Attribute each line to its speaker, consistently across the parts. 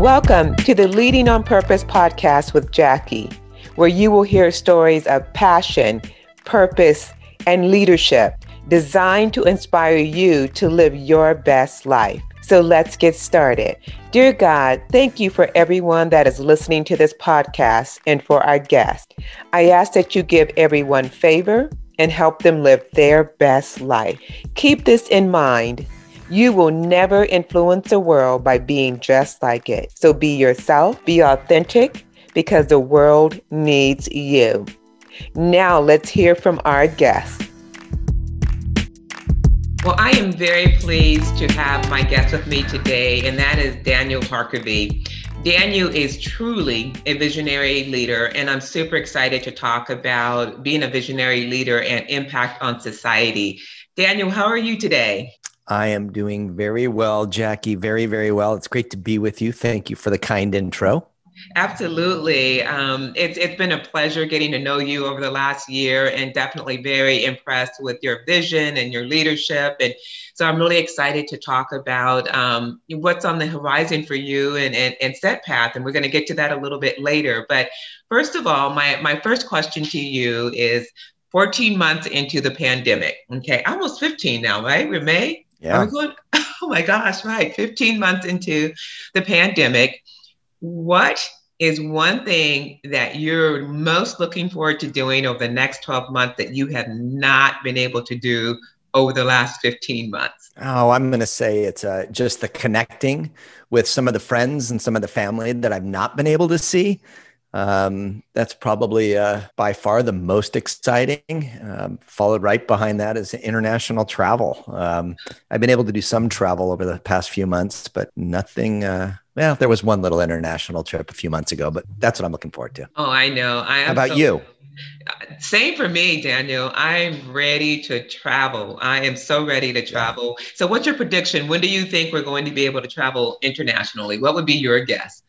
Speaker 1: Welcome to the Leading on Purpose podcast with Jackie, where you will hear stories of passion, purpose, and leadership designed to inspire you to live your best life. So let's get started. Dear God, thank you for everyone that is listening to this podcast and for our guest. I ask that you give everyone favor and help them live their best life. Keep this in mind you will never influence the world by being just like it. So be yourself, be authentic, because the world needs you. Now let's hear from our guest. Well, I am very pleased to have my guest with me today, and that is Daniel Harkavy. Daniel is truly a visionary leader, and I'm super excited to talk about being a visionary leader and impact on society. Daniel, how are you today?
Speaker 2: I am doing very well, Jackie. Very, very well. It's great to be with you. Thank you for the kind intro.
Speaker 1: Absolutely. Um, it's, it's been a pleasure getting to know you over the last year and definitely very impressed with your vision and your leadership. And so I'm really excited to talk about um, what's on the horizon for you and, and, and SetPath. And we're going to get to that a little bit later. But first of all, my, my first question to you is 14 months into the pandemic. Okay, almost 15 now, right? We're May.
Speaker 2: Yeah.
Speaker 1: Going, oh my gosh, right. 15 months into the pandemic. What is one thing that you're most looking forward to doing over the next 12 months that you have not been able to do over the last 15 months?
Speaker 2: Oh, I'm going to say it's uh, just the connecting with some of the friends and some of the family that I've not been able to see. Um, that's probably uh, by far the most exciting. Um, followed right behind that is international travel. Um, I've been able to do some travel over the past few months, but nothing. Uh, well, there was one little international trip a few months ago, but that's what I'm looking forward to.
Speaker 1: Oh, I know. I
Speaker 2: How about so- you?
Speaker 1: Same for me, Daniel. I'm ready to travel. I am so ready to travel. So, what's your prediction? When do you think we're going to be able to travel internationally? What would be your guess?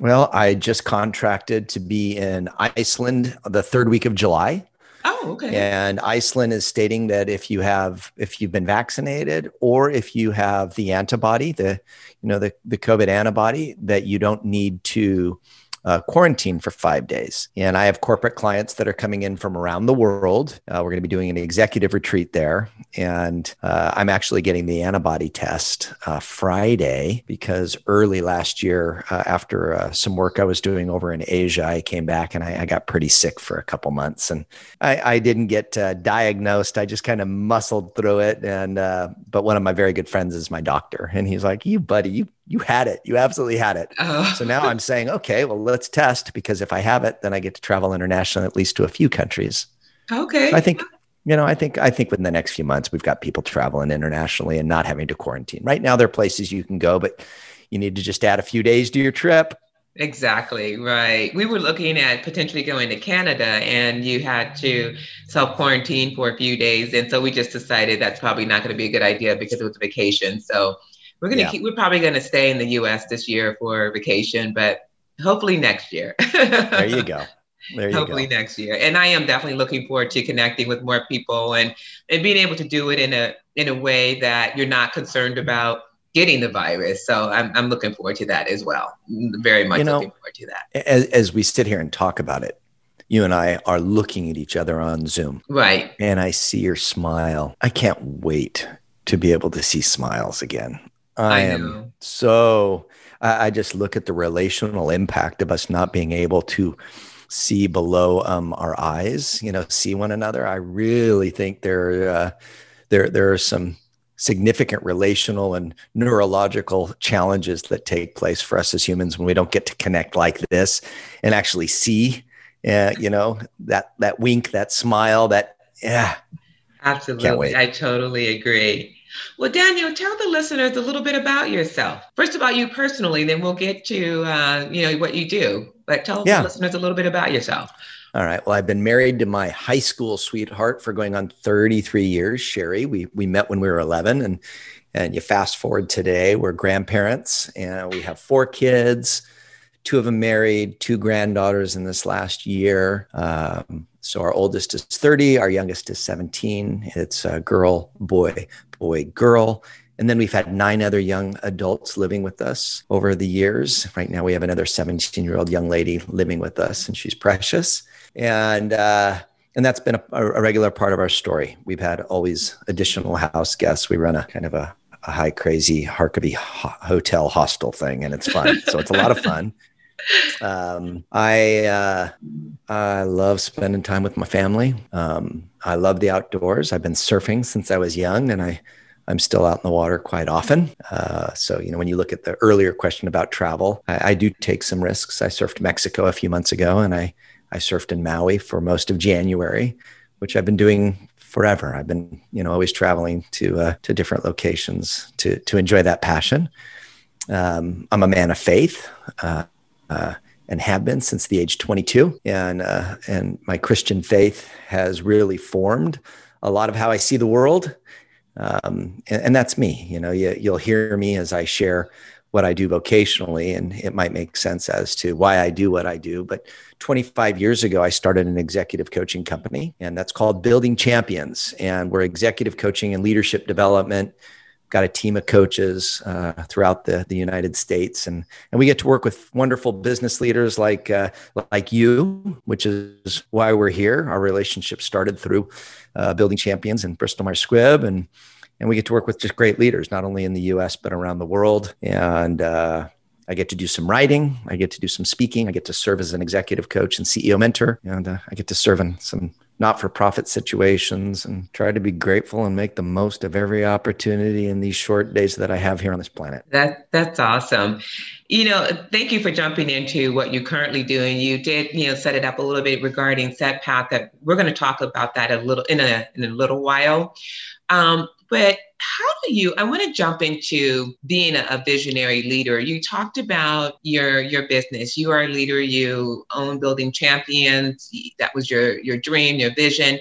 Speaker 2: Well, I just contracted to be in Iceland the third week of July.
Speaker 1: Oh, okay.
Speaker 2: And Iceland is stating that if you have if you've been vaccinated or if you have the antibody, the you know the the COVID antibody, that you don't need to uh, quarantine for five days. And I have corporate clients that are coming in from around the world. Uh, we're going to be doing an executive retreat there. And uh, I'm actually getting the antibody test uh, Friday because early last year, uh, after uh, some work I was doing over in Asia, I came back and I, I got pretty sick for a couple months. And I, I didn't get diagnosed. I just kind of muscled through it. And, but one of my very good friends is my doctor. And he's like, You, buddy, you you had it. You absolutely had it. Oh. So now I'm saying, okay, well, let's test because if I have it, then I get to travel internationally, at least to a few countries.
Speaker 1: Okay.
Speaker 2: So I think, you know, I think, I think within the next few months, we've got people traveling internationally and not having to quarantine. Right now, there are places you can go, but you need to just add a few days to your trip.
Speaker 1: Exactly, right. We were looking at potentially going to Canada and you had to self quarantine for a few days. And so we just decided that's probably not going to be a good idea because it was a vacation. So we're gonna yeah. keep. We're probably gonna stay in the U.S. this year for vacation, but hopefully next year.
Speaker 2: there you go. There you go.
Speaker 1: hopefully
Speaker 2: go.
Speaker 1: next year. And I am definitely looking forward to connecting with more people and and being able to do it in a in a way that you're not concerned about getting the virus. So I'm I'm looking forward to that as well. Very much you know, looking forward to that.
Speaker 2: As as we sit here and talk about it, you and I are looking at each other on Zoom.
Speaker 1: Right.
Speaker 2: And I see your smile. I can't wait to be able to see smiles again. I, I am so, I, I, just look at the relational impact of us not being able to see below um, our eyes, you know, see one another. I really think there, uh, there, there are some significant relational and neurological challenges that take place for us as humans when we don't get to connect like this and actually see, uh, you know, that, that wink, that smile, that, yeah.
Speaker 1: Absolutely. I totally agree. Well, Daniel, tell the listeners a little bit about yourself. First about you personally, then we'll get to uh, you know what you do. But tell yeah. the listeners a little bit about yourself.
Speaker 2: All right. Well, I've been married to my high school sweetheart for going on 33 years, Sherry. We we met when we were 11, and and you fast forward today, we're grandparents, and we have four kids. Two of them married, two granddaughters in this last year. Um, so our oldest is 30, our youngest is 17. It's a girl, boy, boy, girl. And then we've had nine other young adults living with us over the years. Right now, we have another 17 year old young lady living with us, and she's precious. And, uh, and that's been a, a, regular part of our story. We've had always additional house guests. We run a kind of a, a high crazy Harkavy ho- hotel hostel thing, and it's fun. so it's a lot of fun. Um, I uh, I love spending time with my family. Um, I love the outdoors. I've been surfing since I was young, and I I'm still out in the water quite often. Uh, so, you know, when you look at the earlier question about travel, I, I, do take some risks. I surfed Mexico a few months ago and I, I surfed in Maui for most of January, which I've been doing forever. I've been, you know, always traveling to, uh, to different locations to, to enjoy that passion. Um, I'm a man of faith. Uh, uh and have been since the age 22. And, uh, and my Christian faith has really formed a lot of how I see the world um, and, and, that's me. You know, you, you'll hear me as I share what I do vocationally, and it might make sense as to why I do what I do. But 25 years ago, I started an executive coaching company, and that's called Building Champions. And we're executive coaching and leadership development. Got a team of coaches uh, throughout the, the United States, and and we get to work with wonderful business leaders like uh, like you, which is why we're here. Our relationship started through uh, building champions in Bristol Myers Squibb, and and we get to work with just great leaders, not only in the U.S. but around the world. And uh, I get to do some writing, I get to do some speaking, I get to serve as an executive coach and CEO mentor, and uh, I get to serve in some not-for-profit situations and try to be grateful and make the most of every opportunity in these short days that I have here on this planet.
Speaker 1: That that's awesome. You know, thank you for jumping into what you're currently doing. You did, you know, set it up a little bit regarding set path that we're going to talk about that a little in a in a little while. Um, but how do you i want to jump into being a, a, visionary leader. You talked about your your business. You are a leader. You own building champions. That was your your dream your vision.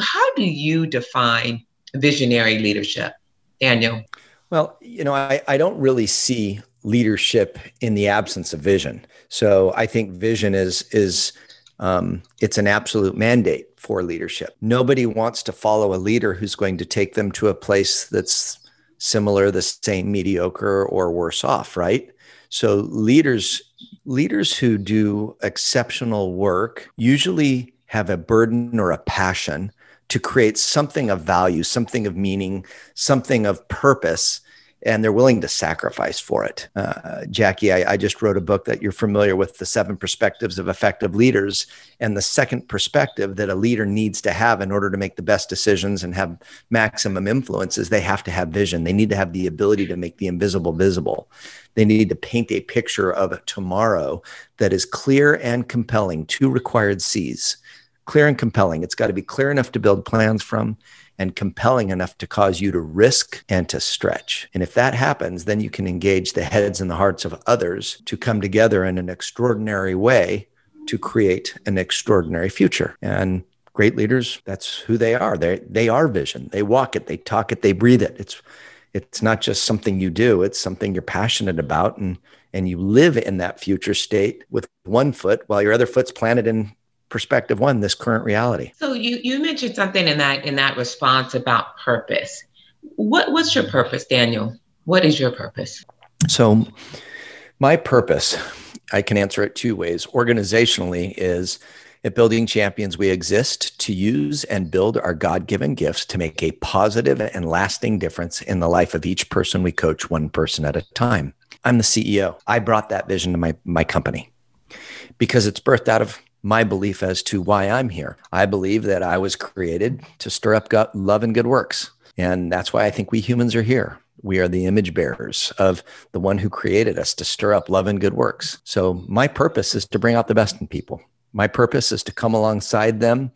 Speaker 1: How do you define visionary leadership daniel?
Speaker 2: Well you know i, I don't really see leadership in the absence of vision. So i think vision is is um, it's an absolute mandate for leadership. Nobody wants to follow a leader who's going to take them to a place that's similar, the same, mediocre, or worse off, right? So leaders leaders who do exceptional work usually have a burden or a passion to create something of value, something of meaning, something of purpose and they're willing to sacrifice for it. Uh, Jackie, I, I, just wrote a book that you're familiar with, The Seven Perspectives of Effective Leaders. And the second perspective that a leader needs to have in order to make the best decisions and have maximum influence is they have to have vision. They need to have the ability to make the invisible visible. They need to paint a picture of tomorrow that is clear and compelling, two required C's clear and compelling. It's got to be clear enough to build plans from and compelling enough to cause you to risk and to stretch. And if that happens, then you can engage the heads and the hearts of others to come together in an extraordinary way to create an extraordinary future. And great leaders, that's who they are. They they are vision. They walk it, they talk it, they breathe it. It's it's not just something you do, it's something you're passionate about and and you live in that future state with one foot while your other foot's planted in perspective one this current reality.
Speaker 1: So you you mentioned something in that in that response about purpose. What what's your purpose daniel? What is your purpose?
Speaker 2: So my purpose i can answer it two ways. Organizationally is at building champions we exist to use and build our god-given gifts to make a positive and lasting difference in the life of each person we coach one person at a time. I'm the ceo i brought that vision to my my company because it's birthed out of my belief as to why I'm here. I believe that I was created to stir up love and good works. And that's why I think we humans are here. We are the image bearers of the one who created us to stir up love and good works. So, my purpose is to bring out the best in people. My purpose is to come alongside them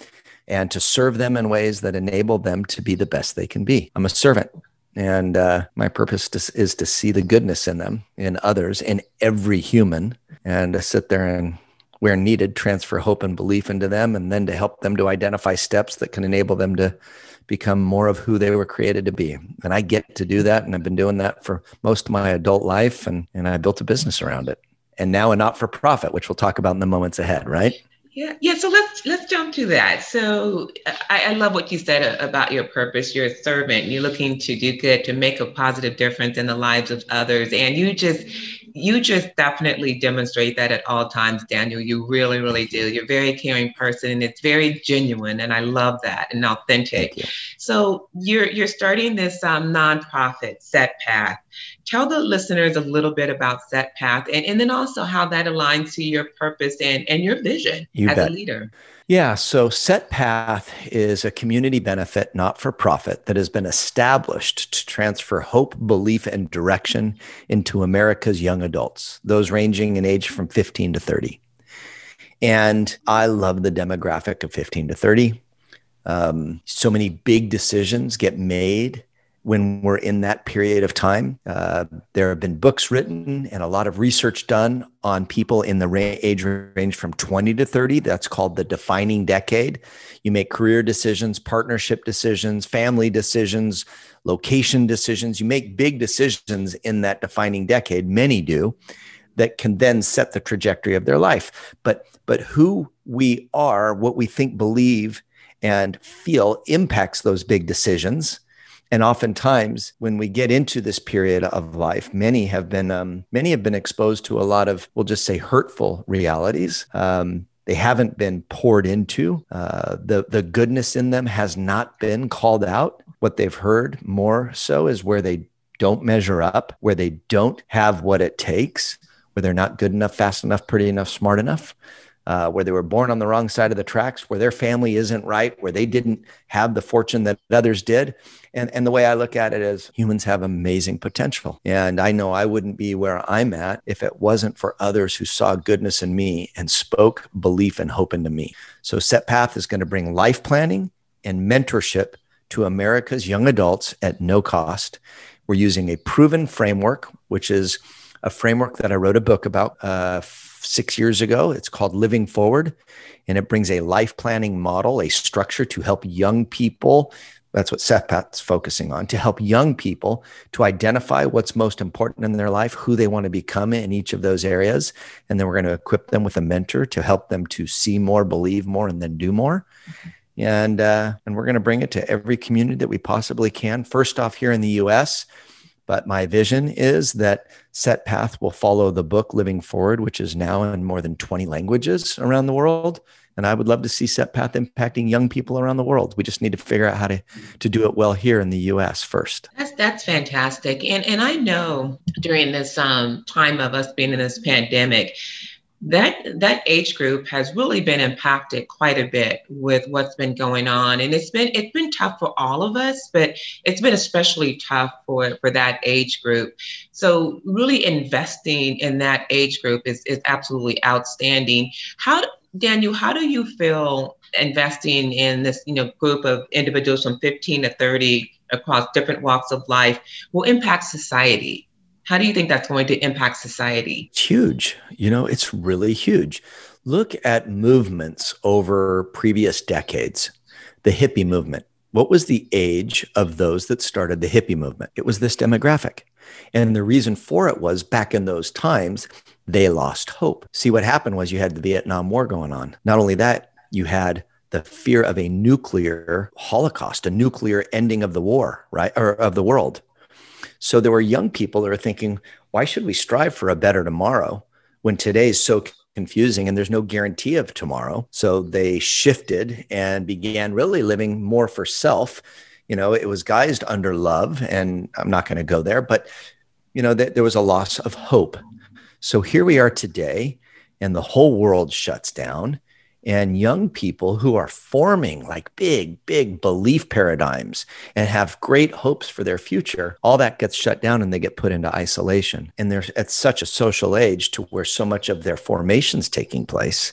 Speaker 2: and to serve them in ways that enable them to be the best they can be. I'm a servant. And uh, my purpose to, is to see the goodness in them, in others, in every human, and to sit there and where needed, transfer hope and belief into them, and then to help them to identify steps that can enable them to become more of who they were created to be. And I get to do that. And I've been doing that for most of my adult life. And, and I built a business around it. And now a not for profit, which we'll talk about in the moments ahead, right?
Speaker 1: Yeah, yeah. So let's let's jump to that. So I, I, love what you said about your purpose. You're a servant. You're looking to do good, to make a positive difference in the lives of others, and you just you just definitely demonstrate that at all times, Daniel. You really, really do. You're a very caring person, and it's very genuine, and I love that and authentic. You. So you're you're starting this um, nonprofit, Set Path. Tell the listeners a little bit about Set Path, and, and then also how that aligns to your purpose and and your vision you as bet. a leader.
Speaker 2: Yeah, so Set Path is a community benefit, not for profit, that has been established to transfer hope, belief, and direction into America's young adults, those ranging in age from 15 to 30. And I love the demographic of 15 to 30. Um, so many big decisions get made when we're in that period of time. Uh, there have been books written and a lot of research done on people in the age range from 20 to 30. That's called the defining decade. You make career decisions, partnership decisions, family decisions, location decisions. You make big decisions in that defining decade. Many do that can then set the trajectory of their life. But but who we are, what we think, believe, and feel impacts those big decisions and oftentimes when we get into this period of life many have been um, many have been exposed to a lot of we'll just say hurtful realities. Um, they haven't been poured into. Uh, the the goodness in them has not been called out. What they've heard more so is where they don't measure up where they don't have what it takes where they're not good enough fast enough pretty enough smart enough uh, where they were born on the wrong side of the tracks, where their family isn't right, where they didn't have the fortune that others did. And, and the way I look at it is humans have amazing potential. And I know I wouldn't be where I'm at if it wasn't for others who saw goodness in me and spoke belief and hope into me. So Set Path is going to bring life planning and mentorship to America's young adults at no cost. We're using a proven framework, which is a framework that I wrote a book about uh, six years ago. It's called Living Forward, and it brings a life planning model, a structure to help young people. That's what SetPath's focusing on to help young people to identify what's most important in their life, who they want to become in each of those areas. And then we're going to equip them with a mentor to help them to see more, believe more, and then do more. And, uh, and we're going to bring it to every community that we possibly can. First off, here in the US, but my vision is that Set Path will follow the book Living Forward, which is now in more than 20 languages around the world. And I would love to see Set Path impacting young people around the world. We just need to figure out how to, to do it well here in the US first.
Speaker 1: That's that's fantastic. And and I know during this um, time of us being in this pandemic, that that age group has really been impacted quite a bit with what's been going on. And it's been it's been tough for all of us but it's been especially tough for for that age group. So really investing in that age group is is absolutely outstanding. How daniel how do you feel investing in this you know group of individuals from 15 to 30 across different walks of life will impact society how do you think that's going to impact society?
Speaker 2: It's huge. You know, it's really huge. Look at movements over previous decades. The hippie movement. What was the age of those that started the hippie movement? It was this demographic. And the reason for it was back in those times, they lost hope. See, what happened was you had the Vietnam War going on. Not only that, you had the fear of a nuclear holocaust, a nuclear ending of the war, right? Or of the world. So there were young people that are thinking, why should we strive for a better tomorrow when today is so confusing and there's no guarantee of tomorrow? So they shifted and began really living more for self. You know, it was guised under love, and I'm not going to go there, but you know, th- there was a loss of hope. So here we are today, and the whole world shuts down and young people who are forming like big, big belief paradigms and have great hopes for their future, all that gets shut down and they get put into isolation. And they're at such a social age to where so much of their formation's taking place.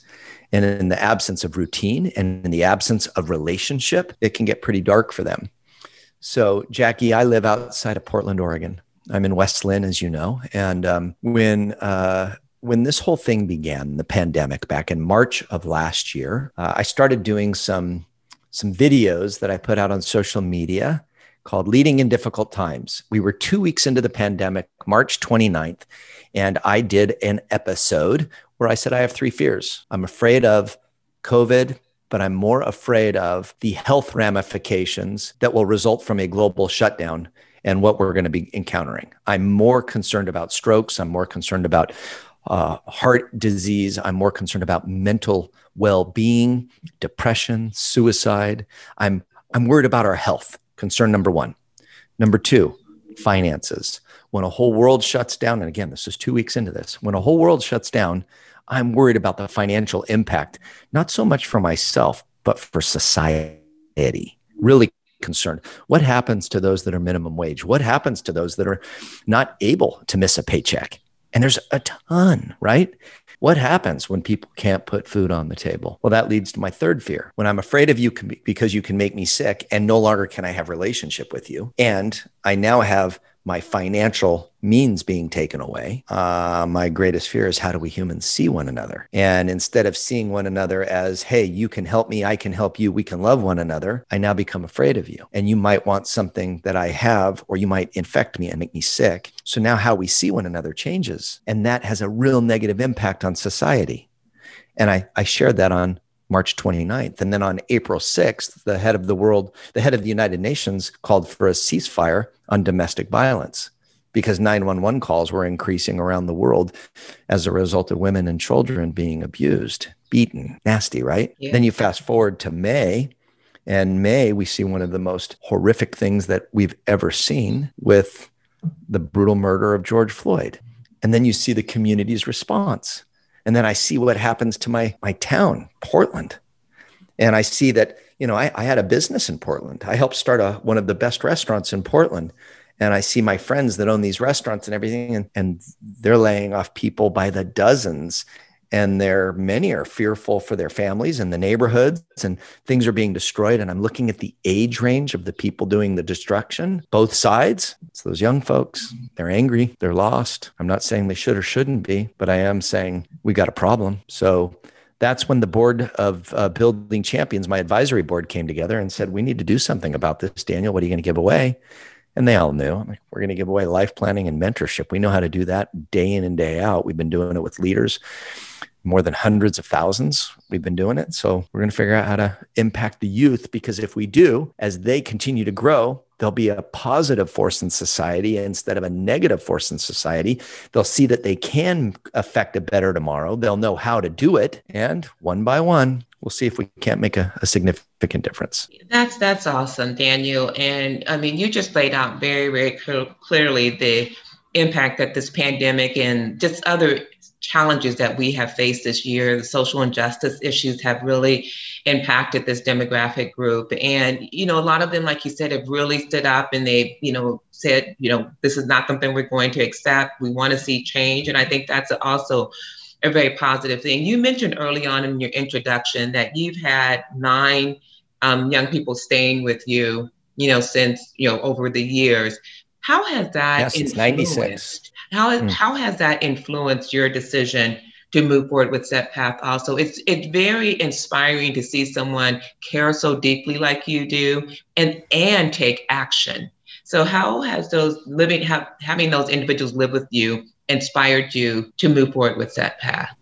Speaker 2: And in the absence of routine and in the absence of relationship, it can get pretty dark for them. So, Jackie, I live outside of Portland, Oregon. I'm in West Linn, as you know. And um, when uh, when this whole thing began, the pandemic back in March of last year, uh, I started doing some some videos that I put out on social media called Leading in Difficult Times. We were 2 weeks into the pandemic, March 29th, and I did an episode where I said I have three fears. I'm afraid of COVID, but I'm more afraid of the health ramifications that will result from a global shutdown and what we're going to be encountering. I'm more concerned about strokes. I'm more concerned about uh, heart disease. I'm more concerned about mental well-being, depression, suicide. I'm I'm worried about our health. Concern number one. Number two, finances. When a whole world shuts down, and again, this is two weeks into this. When a whole world shuts down, I'm worried about the financial impact, not so much for myself, but for society. Really concerned. What happens to those that are minimum wage? What happens to those that are not able to miss a paycheck? And there's a ton, right? What happens when people can't put food on the table? Well, that leads to my third fear. When I'm afraid of you because you can make me sick and no longer can I have relationship with you. And I now have my financial means being taken away. Uh, my greatest fear is how do we humans see one another? And instead of seeing one another as, hey, you can help me, I can help you, we can love one another, I now become afraid of you. And you might want something that I have, or you might infect me and make me sick. So now how we see one another changes. And that has a real negative impact on society. And I, I shared that on March 29th. And then on April 6th, the head of the world, the head of the United Nations called for a ceasefire on domestic violence because 911 calls were increasing around the world as a result of women and children being abused, beaten, nasty, right? Yeah. Then you fast forward to May. And May, we see one of the most horrific things that we've ever seen with the brutal murder of George Floyd. And then you see the community's response and then I see what happens to my my town, Portland, and I see that you know I, I had a business in Portland. I helped start a one of the best restaurants in Portland, and I see my friends that own these restaurants and everything, and, and they're laying off people by the dozens and there many are fearful for their families and the neighborhoods and things are being destroyed and i'm looking at the age range of the people doing the destruction both sides. It's those young folks. They're angry. They're lost. I'm not saying they should or shouldn't be but i am saying we got a problem. So that's when the board of uh, building champions my advisory board came together and said we need to do something about this daniel. What are you going to give away and they all knew. I'm like, we're going to give away life planning and mentorship. We know how to do that day in and day out. We've been doing it with leaders more than hundreds of thousands. We've been doing it. So we're going to figure out how to impact the youth because if we do, as they continue to grow, they'll be a positive force in society instead of a negative force in society. They'll see that they can affect a better tomorrow. They'll know how to do it. And one by one, we'll see if we can't make a, a significant difference.
Speaker 1: That's that's awesome, Daniel. And I mean, you just laid out very, very cl- clearly the impact that this pandemic and just other challenges that we have faced this year. The social injustice issues have really impacted this demographic group. And, you know, a lot of them, like you said, have really stood up and they, you know, said, you know, this is not something we're going to accept. We want to see change. And I think that's also a very positive thing. You mentioned early on in your introduction that you've had nine um, young people staying with you, you know, since, you know, over the years. How has that
Speaker 2: yes, it's 96.
Speaker 1: How, mm. how has that influenced your decision to move forward with Set Path also? It's it's very inspiring to see someone care so deeply like you do and and take action. So how has those living have, having those individuals live with you inspired you to move forward with Set Path?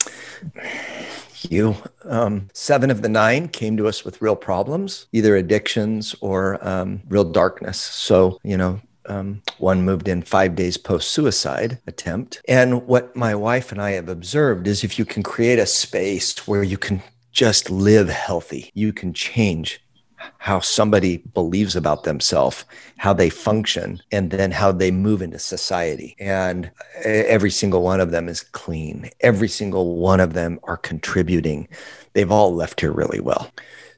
Speaker 2: you. Um, seven of the nine came to us with real problems, either addictions or um, real darkness. So, you know, um, one moved in five days post suicide attempt. And what my wife and I have observed is if you can create a space where you can just live healthy, you can change how somebody believes about themselves, how they function, and then how they move into society. And every single one of them is clean. Every single one of them are contributing. They've all left here really well.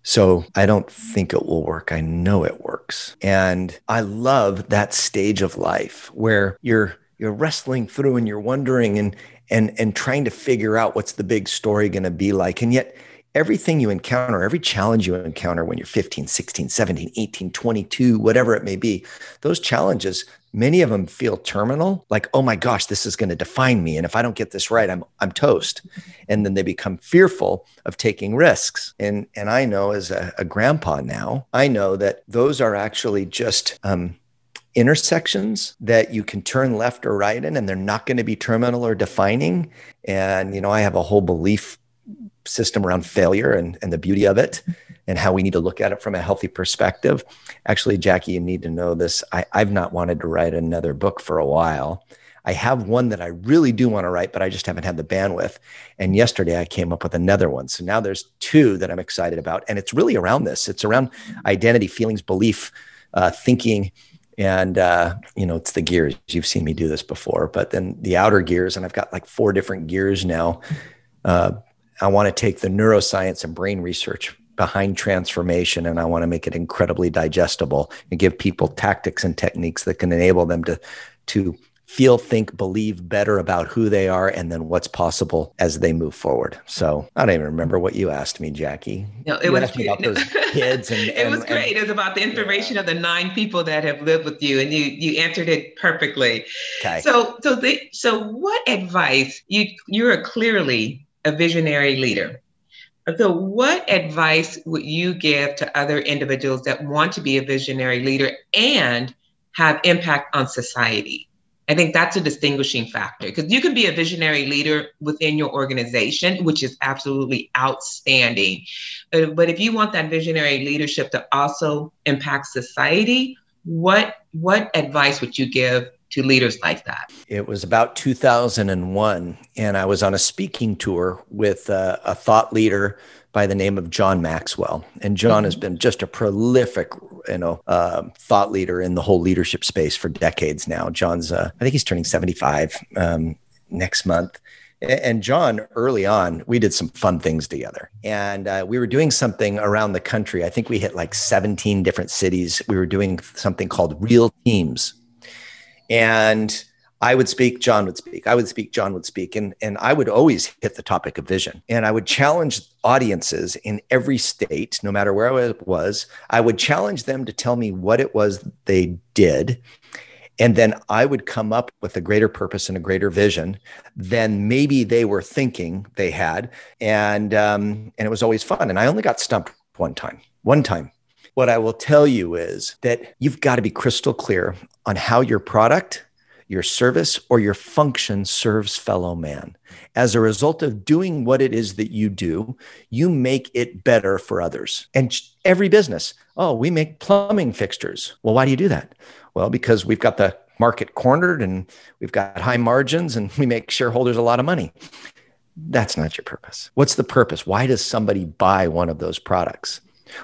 Speaker 2: So I don't think it will work. I know it works. And I love that stage of life where you're you're wrestling through and you're wondering and and and trying to figure out what's the big story going to be like. And yet everything you encounter, every challenge you encounter when you're 15, 16, 17, 18, 22, whatever it may be, those challenges many of them feel terminal like oh my gosh this is going to define me. And if i don't get this right i'm i'm toast. And then they become fearful of taking risks. And and i know as a, a grandpa now i know that those are actually just um, intersections that you can turn left or right in and they're not going to be terminal or defining. And you know i have a whole belief system around failure and, and the beauty of it and how we need to look at it from a healthy perspective. Actually, Jackie, you need to know this. I, I've not wanted to write another book for a while. I have one that I really do want to write, but I just haven't had the bandwidth. And yesterday I came up with another one. So now there's two that I'm excited about. And it's really around this it's around identity, feelings, belief, uh, thinking. And, uh, you know, it's the gears. You've seen me do this before, but then the outer gears, and I've got like four different gears now. Uh, I want to take the neuroscience and brain research behind transformation and I want to make it incredibly digestible and give people tactics and techniques that can enable them to to feel, think, believe better about who they are and then what's possible as they move forward. So I don't even remember what you asked me, Jackie.
Speaker 1: No, it you was about those kids and, it and, was great. And, it was about the information yeah. of the nine people that have lived with you, and you you answered it perfectly. Okay. So so they so what advice you you're clearly a visionary leader. So, what advice would you give to other individuals that want to be a visionary leader and have impact on society? I think that's a distinguishing factor because you can be a visionary leader within your organization, which is absolutely outstanding. But, if you want that visionary leadership to also impact society, what what advice would you give to leaders like that?
Speaker 2: It was about 2001, and I was on a speaking tour with a thought leader by the name of John Maxwell. And John has been just a prolific, you know, uh, thought leader in the whole leadership space for decades now. John's, uh, I think he's turning 75 um, next month. And John, early on, we did some fun things together. And uh, we were doing something around the country. I think we hit like 17 different cities. We were doing something called Real Teams. And I would speak, John would speak. I would speak, John would speak. And, and I would always hit the topic of vision. And I would challenge audiences in every state, no matter where I was. I would challenge them to tell me what it was they did. And then I would come up with a greater purpose and a greater vision than maybe they were thinking they had. And, um, and it was always fun. And I only got stumped one time, one time. What I will tell you is that you've got to be crystal clear on how your product your service or your function serves fellow man. As a result of doing what it is that you do, you make it better for others. And every business, oh, we make plumbing fixtures. Well, why do you do that? Well, because we've got the market cornered and we've got high margins and we make shareholders a lot of money. That's not your purpose. What's the purpose? Why does somebody buy one of those products?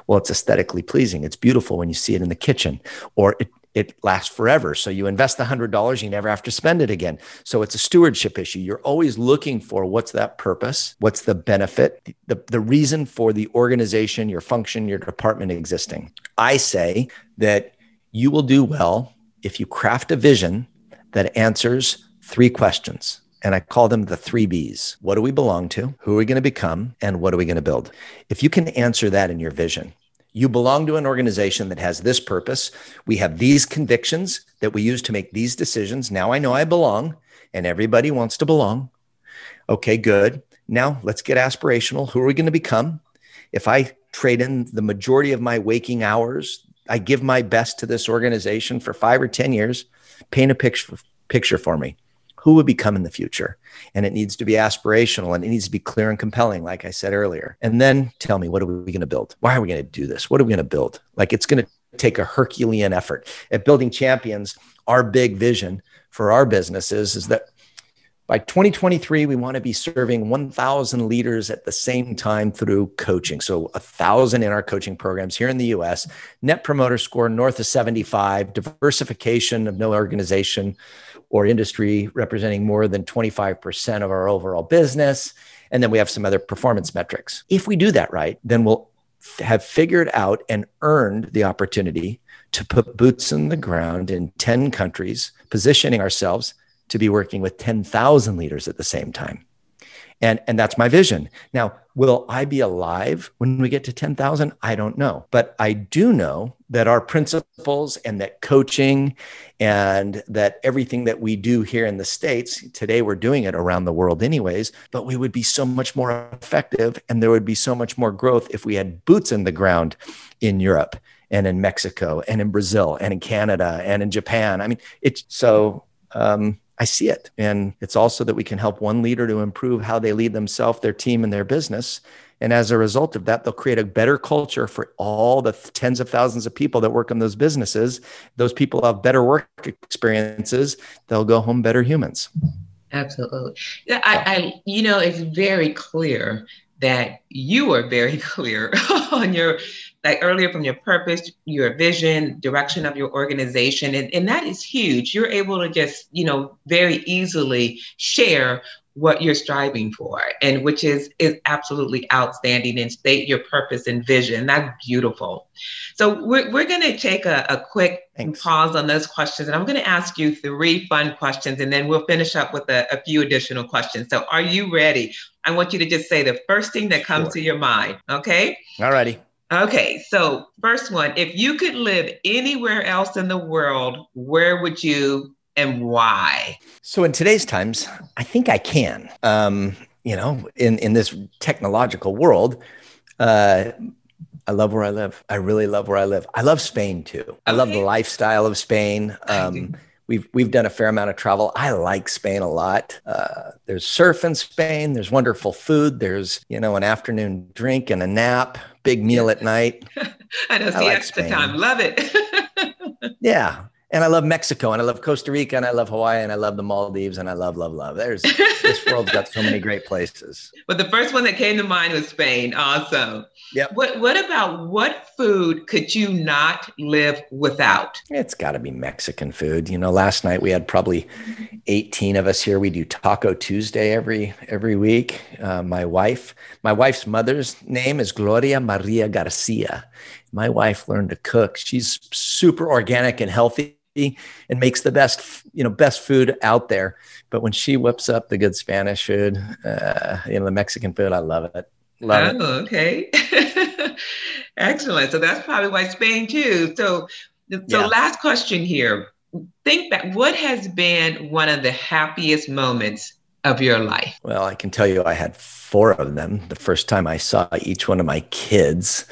Speaker 2: Well, it's aesthetically pleasing. It's beautiful when you see it in the kitchen, or it it lasts forever. So you invest the hundred dollars, you never have to spend it again. So it's a stewardship issue. You're always looking for what's that purpose, what's the benefit, the, the reason for the organization, your function, your department existing. I say that you will do well if you craft a vision that answers three questions. And I call them the three B's. What do we belong to? Who are we going to become? And what are we going to build? If you can answer that in your vision, you belong to an organization that has this purpose. We have these convictions that we use to make these decisions. Now I know I belong, and everybody wants to belong. Okay, good. Now let's get aspirational. Who are we going to become? If I trade in the majority of my waking hours, I give my best to this organization for five or 10 years, paint a picture, picture for me who would become in the future. And it needs to be aspirational and it needs to be clear and compelling, like I said earlier. And then tell me, what are we going to build? Why are we going to do this? What are we going to build? Like it's going to take a Herculean effort. At Building Champions, our big vision for our businesses is that by 2023, we want to be serving 1,000 leaders at the same time through coaching. So, a thousand in our coaching programs here in the US, net promoter score north of 75, diversification of no organization or industry representing more than 25% of our overall business. And then we have some other performance metrics. If we do that right, then we'll have figured out and earned the opportunity to put boots in the ground in 10 countries, positioning ourselves to be working with 10,000 leaders at the same time. And, and that's my vision. Now, will I be alive when we get to 10,000? I don't know. But I do know that our principles and that coaching and that everything that we do here in the States, today we're doing it around the world anyways, but we would be so much more effective and there would be so much more growth if we had boots in the ground in Europe and in Mexico and in Brazil and in Canada and in Japan. I mean, it's so um, I see it. And it's also that we can help one leader to improve how they lead themselves, their team, and their business. And as a result of that, they'll create a better culture for all the tens of thousands of people that work in those businesses. Those people have better work experiences. They'll go home better humans.
Speaker 1: Absolutely. Yeah, I, I you know, it's very clear that you are very clear on your like earlier from your purpose, your vision, direction of your organization. And, and that is huge. You're able to just, you know, very easily share what you're striving for and which is is absolutely outstanding and state your purpose and vision that's beautiful so we're, we're going to take a, a quick Thanks. pause on those questions and i'm going to ask you three fun questions and then we'll finish up with a, a few additional questions so are you ready i want you to just say the first thing that comes sure. to your mind okay
Speaker 2: all righty
Speaker 1: Okay, so first one, if you could live anywhere else in the world, where would you and why?
Speaker 2: So in today's times, I think I can. Um, you know, in in this technological world, uh, I love where I live. I really love where I live. I love Spain too. I love the lifestyle of Spain. Um, we've we've done a fair amount of travel. I like Spain a lot. Uh, there's surf in Spain. There's wonderful food. There's you know an afternoon drink and a nap. Big meal at night.
Speaker 1: I know. Siesta like time. Love it.
Speaker 2: yeah, and I love Mexico and I love Costa Rica and I love Hawaii and I love the Maldives and I love, love, love. There's this world's got so many great places.
Speaker 1: But the first one that came to mind was Spain. Awesome.
Speaker 2: Yep.
Speaker 1: What what about what food could you not live without?
Speaker 2: It's gotta be Mexican food. You know, last night we had probably 18 of us here. We do Taco Tuesday every every week. Uh, my wife, my wife's mother's name is Gloria Maria Garcia. My wife learned to cook. She's super organic and healthy and makes the best you know best food out there but when she whips up the good spanish food uh, you know the mexican food i love it love
Speaker 1: oh, it okay. Excellent. So that's probably why spain too. So so yeah. last question here. Think back what has been one of the happiest moments of your life?
Speaker 2: Well i can tell you i had four of them. The first time i saw each one of my kids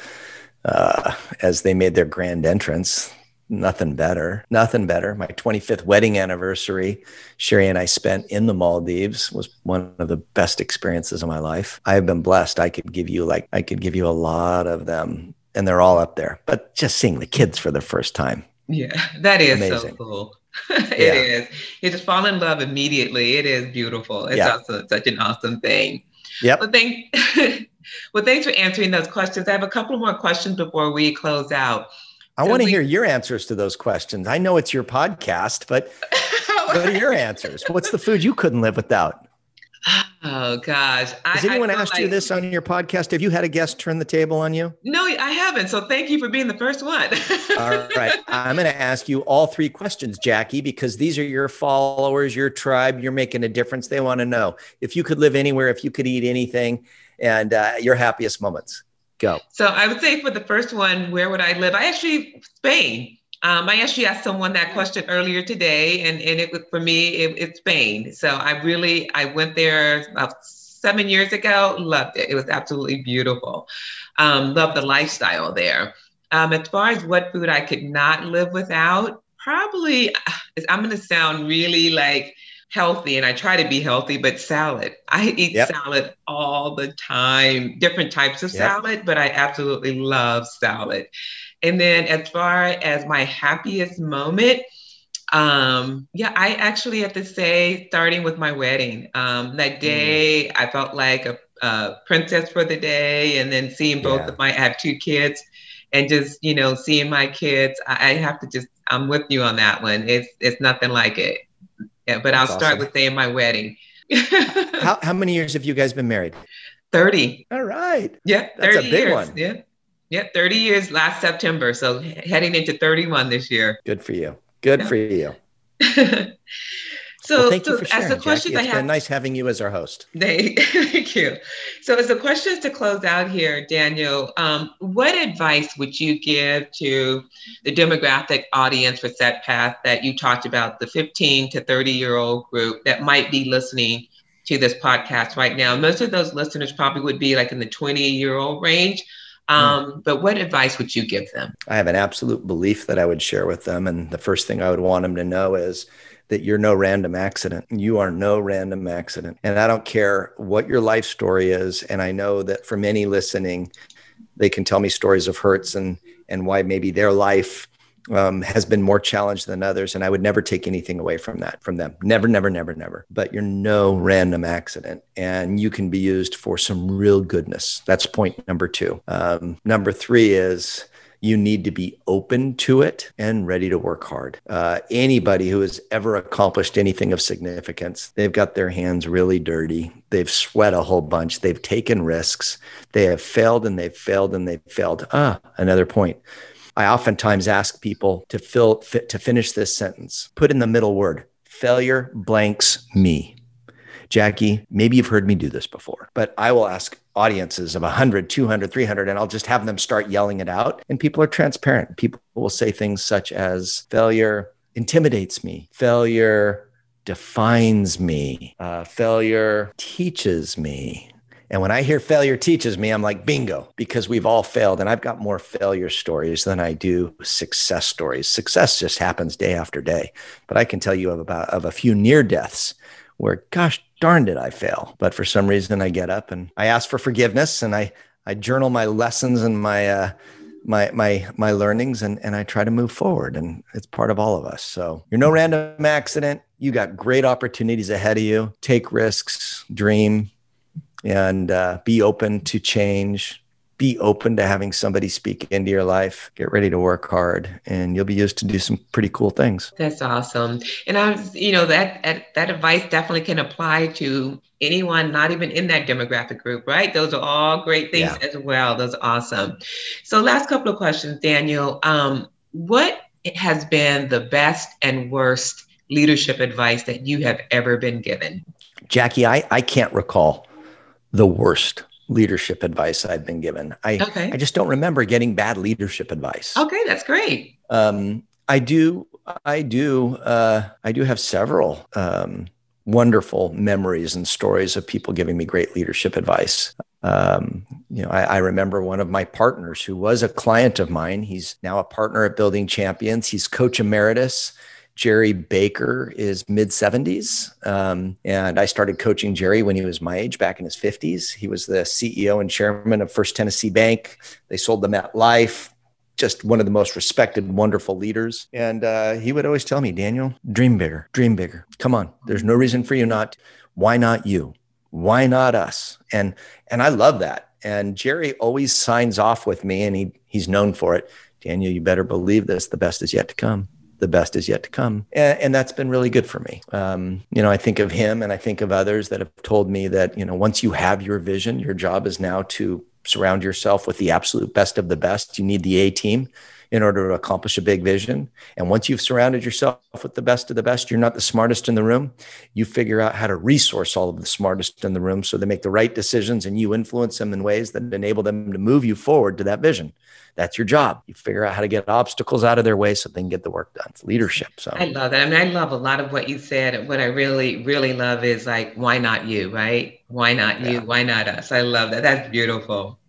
Speaker 2: uh, as they made their grand entrance nothing better. Nothing better. My 25th wedding anniversary, Sherry and I spent in the Maldives was one of the best experiences of my life. I have been blessed. I could give you like I could give you a lot of them and they're all up there. But just seeing the kids for the first time.
Speaker 1: Yeah, that is amazing. so cool. it yeah. is. You just fall in love immediately. It is beautiful. It's yeah. also such an awesome thing.
Speaker 2: Yep.
Speaker 1: Well, thank, well, thanks for answering those questions. I have a couple more questions before we close out.
Speaker 2: I want to we- hear your answers to those questions. I know it's your podcast, but what are your answers? What's the food you couldn't live without?
Speaker 1: Oh gosh.
Speaker 2: Has I, anyone I asked like... you this on your podcast? Have you had a guest turn the table on you?
Speaker 1: No, I haven't. So thank you for being the first one.
Speaker 2: all right. I'm going to ask you all three questions, Jackie, because these are your followers, your tribe. You're making a difference. They want to know if you could live anywhere, if you could eat anything, and uh, your happiest moments. Go.
Speaker 1: So I would say for the first one, where would I live? I actually Spain. Um, I actually asked someone that question earlier today, and, and it for me it, it's Spain. So I really I went there about seven years ago. Loved it. It was absolutely beautiful. Um, loved the lifestyle there. Um, as far as what food I could not live without, probably I'm going to sound really like healthy and I try to be healthy, but salad. I eat yep. salad all the time, different types of yep. salad, but I absolutely love salad. And then as far as my happiest moment, um, yeah, I actually have to say, starting with my wedding, um, that mm. day mm. I felt like a, a, princess for the day, and then seeing both yeah. of my, I have two kids, and just you know seeing my kids, I, I have to just, I'm with you on that one. It's it's nothing like it. Yeah, but That's I'll start awesome. with saying my wedding.
Speaker 2: how, how many years have you guys been married?
Speaker 1: 30.
Speaker 2: All right.
Speaker 1: Yeah. That's a big years. one. Yeah. Yeah. 30 years last September. So heading into 31 this year.
Speaker 2: Good for you. Good yeah. for you.
Speaker 1: So,
Speaker 2: well, thank
Speaker 1: so
Speaker 2: you for sharing, as the questions Jackie. It's I have, been nice having you as our host.
Speaker 1: Thank, thank you. So, as the questions to close out here, Daniel, um, what advice would you give to the demographic audience for Set Path that you talked about, the 15 to 30 year old group that might be listening to this podcast right now? Most of those listeners probably would be like in the 20 year old range. Um, but what advice would you give them?
Speaker 2: I have an absolute belief that I would share with them. And the first thing I would want them to know is that you're no random accident. You are no random accident. And I don't care what your life story is. And I know that for many listening, they can tell me stories of hurts and and why maybe their life um, has been more challenged than others. And I would never take anything away from that, from them. Never, never, never, never. But you're no random accident and you can be used for some real goodness. That's point number two. Um, number three is you need to be open to it and ready to work hard. Uh, anybody who has ever accomplished anything of significance, they've got their hands really dirty. They've sweat a whole bunch. They've taken risks. They have failed and they've failed and they've failed. Ah, another point. I oftentimes ask people to fill to finish this sentence. Put in the middle word. Failure blanks me. Jackie, maybe you've heard me do this before, but I will ask audiences of 100, 200, 300, and I'll just have them start yelling it out. And people are transparent. People will say things such as failure intimidates me, failure defines me, uh, failure teaches me. And when I hear failure teaches me, I'm like, bingo, because we've all failed. And I've got more failure stories than I do success stories. Success just happens day after day. But I can tell you of about of a few near deaths where, gosh darn did I fail. But for some reason, I get up and I ask for forgiveness and I, I journal my lessons and my, uh, my my my learnings and and I try to move forward and it's part of all of us. So you're no random accident. You got great opportunities ahead of you. Take risks, dream, and uh, be open to change be open to having somebody speak into your life. Get ready to work hard, and you'll be used to do some pretty cool things.
Speaker 1: That's awesome. And I was, you know, that that, that advice definitely can apply to anyone not even in that demographic group, right? Those are all great things yeah. as well. Those are awesome. So, last couple of questions, Daniel. Um, what has been the best and worst leadership advice that you have ever been given?
Speaker 2: Jackie, I, I can't recall the worst leadership advice I've been given. I okay. I just don't remember getting bad leadership advice.
Speaker 1: Okay, that's great.
Speaker 2: Um, I do I do uh, I do have several um, wonderful memories and stories of people giving me great leadership advice. Um, you know, I, I, remember one of my partners who was a client of mine. He's now a partner at Building Champions. He's coach emeritus. Jerry Baker is mid 70s. Um, and I started coaching Jerry when he was my age, back in his 50s. He was the CEO and chairman of First Tennessee Bank. They sold them at Life, just one of the most respected, wonderful leaders. And uh, he would always tell me, Daniel, dream bigger, dream bigger. Come on, there's no reason for you not. Why not you? Why not us? And and I love that. And Jerry always signs off with me, and he he's known for it. Daniel, you better believe this. The best is yet to come the best is yet to come. And, and that's been really good for me. Um, you know, I think of him and I think of others that have told me that, you know, once you have your vision, your job is now to surround yourself with the absolute best of the best. You need the A team in order to accomplish a big vision. And once you've surrounded yourself with the best of the best, you're not the smartest in the room. You figure out how to resource all of the smartest in the room so they make the right decisions and you influence them in ways that enable them to move you forward to that vision that's your job. You figure out how to get obstacles out of their way so they can get the work done. It's leadership. So
Speaker 1: I love that. I mean, I love a lot of what you said. What I really, really love is like, why not you, right? Why not you? Yeah. Why not us? I love that. That's beautiful.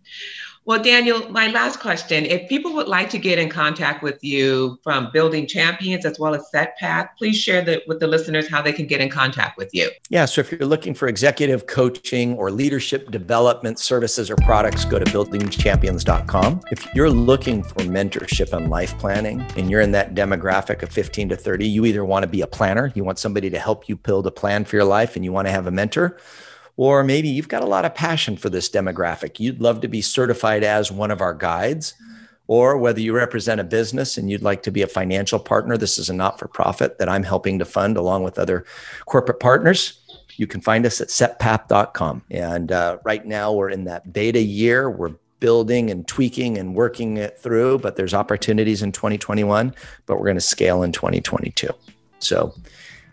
Speaker 1: Well, Daniel, my last question if people would like to get in contact with you from Building Champions as well as SetPath, please share the, with the listeners how they can get in contact with you.
Speaker 2: Yeah, so if you're looking for executive coaching or leadership development services or products, go to buildingchampions.com. If you're looking for mentorship and life planning and you're in that demographic of 15 to 30, you either want to be a planner, you want somebody to help you build a plan for your life, and you want to have a mentor or maybe you've got a lot of passion for this demographic. You'd love to be certified as one of our guides, or whether you represent a business and you'd like to be a financial partner. This is a not for profit that I'm helping to fund along with other corporate partners. You can find us at setpath.com. And uh, right now we're in that beta year. We're building and tweaking and working it through, but there's opportunities in 2021, but we're going to scale in 2022. So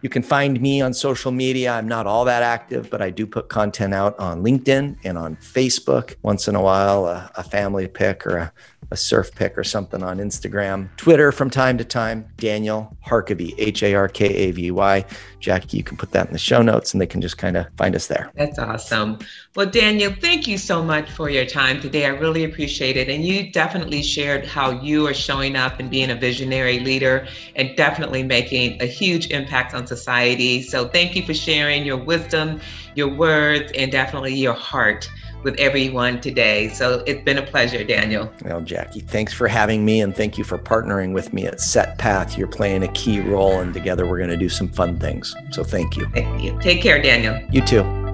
Speaker 2: You can find me on social media. I'm not all that active, but I do put content out on LinkedIn and on Facebook once in a while, a, a family pic or a, a surf pic or something on Instagram, Twitter from time to time. Daniel Harkavy, H A R K A V Y. Jackie, you can put that in the show notes and they can just kind of find us there.
Speaker 1: That's awesome. Well, Daniel, thank you so much for your time today. I really appreciate it. And you definitely shared how you are showing up and being a visionary leader and definitely making a huge impact on society. So thank you for sharing your wisdom, your words, and definitely your heart with everyone today. So it's been a pleasure, Daniel.
Speaker 2: Well, Jackie, thanks for having me and thank you for partnering with me at SetPath. You're playing a key role and together we're going to do some fun things. So thank you.
Speaker 1: Thank you. Take care, Daniel.
Speaker 2: You too.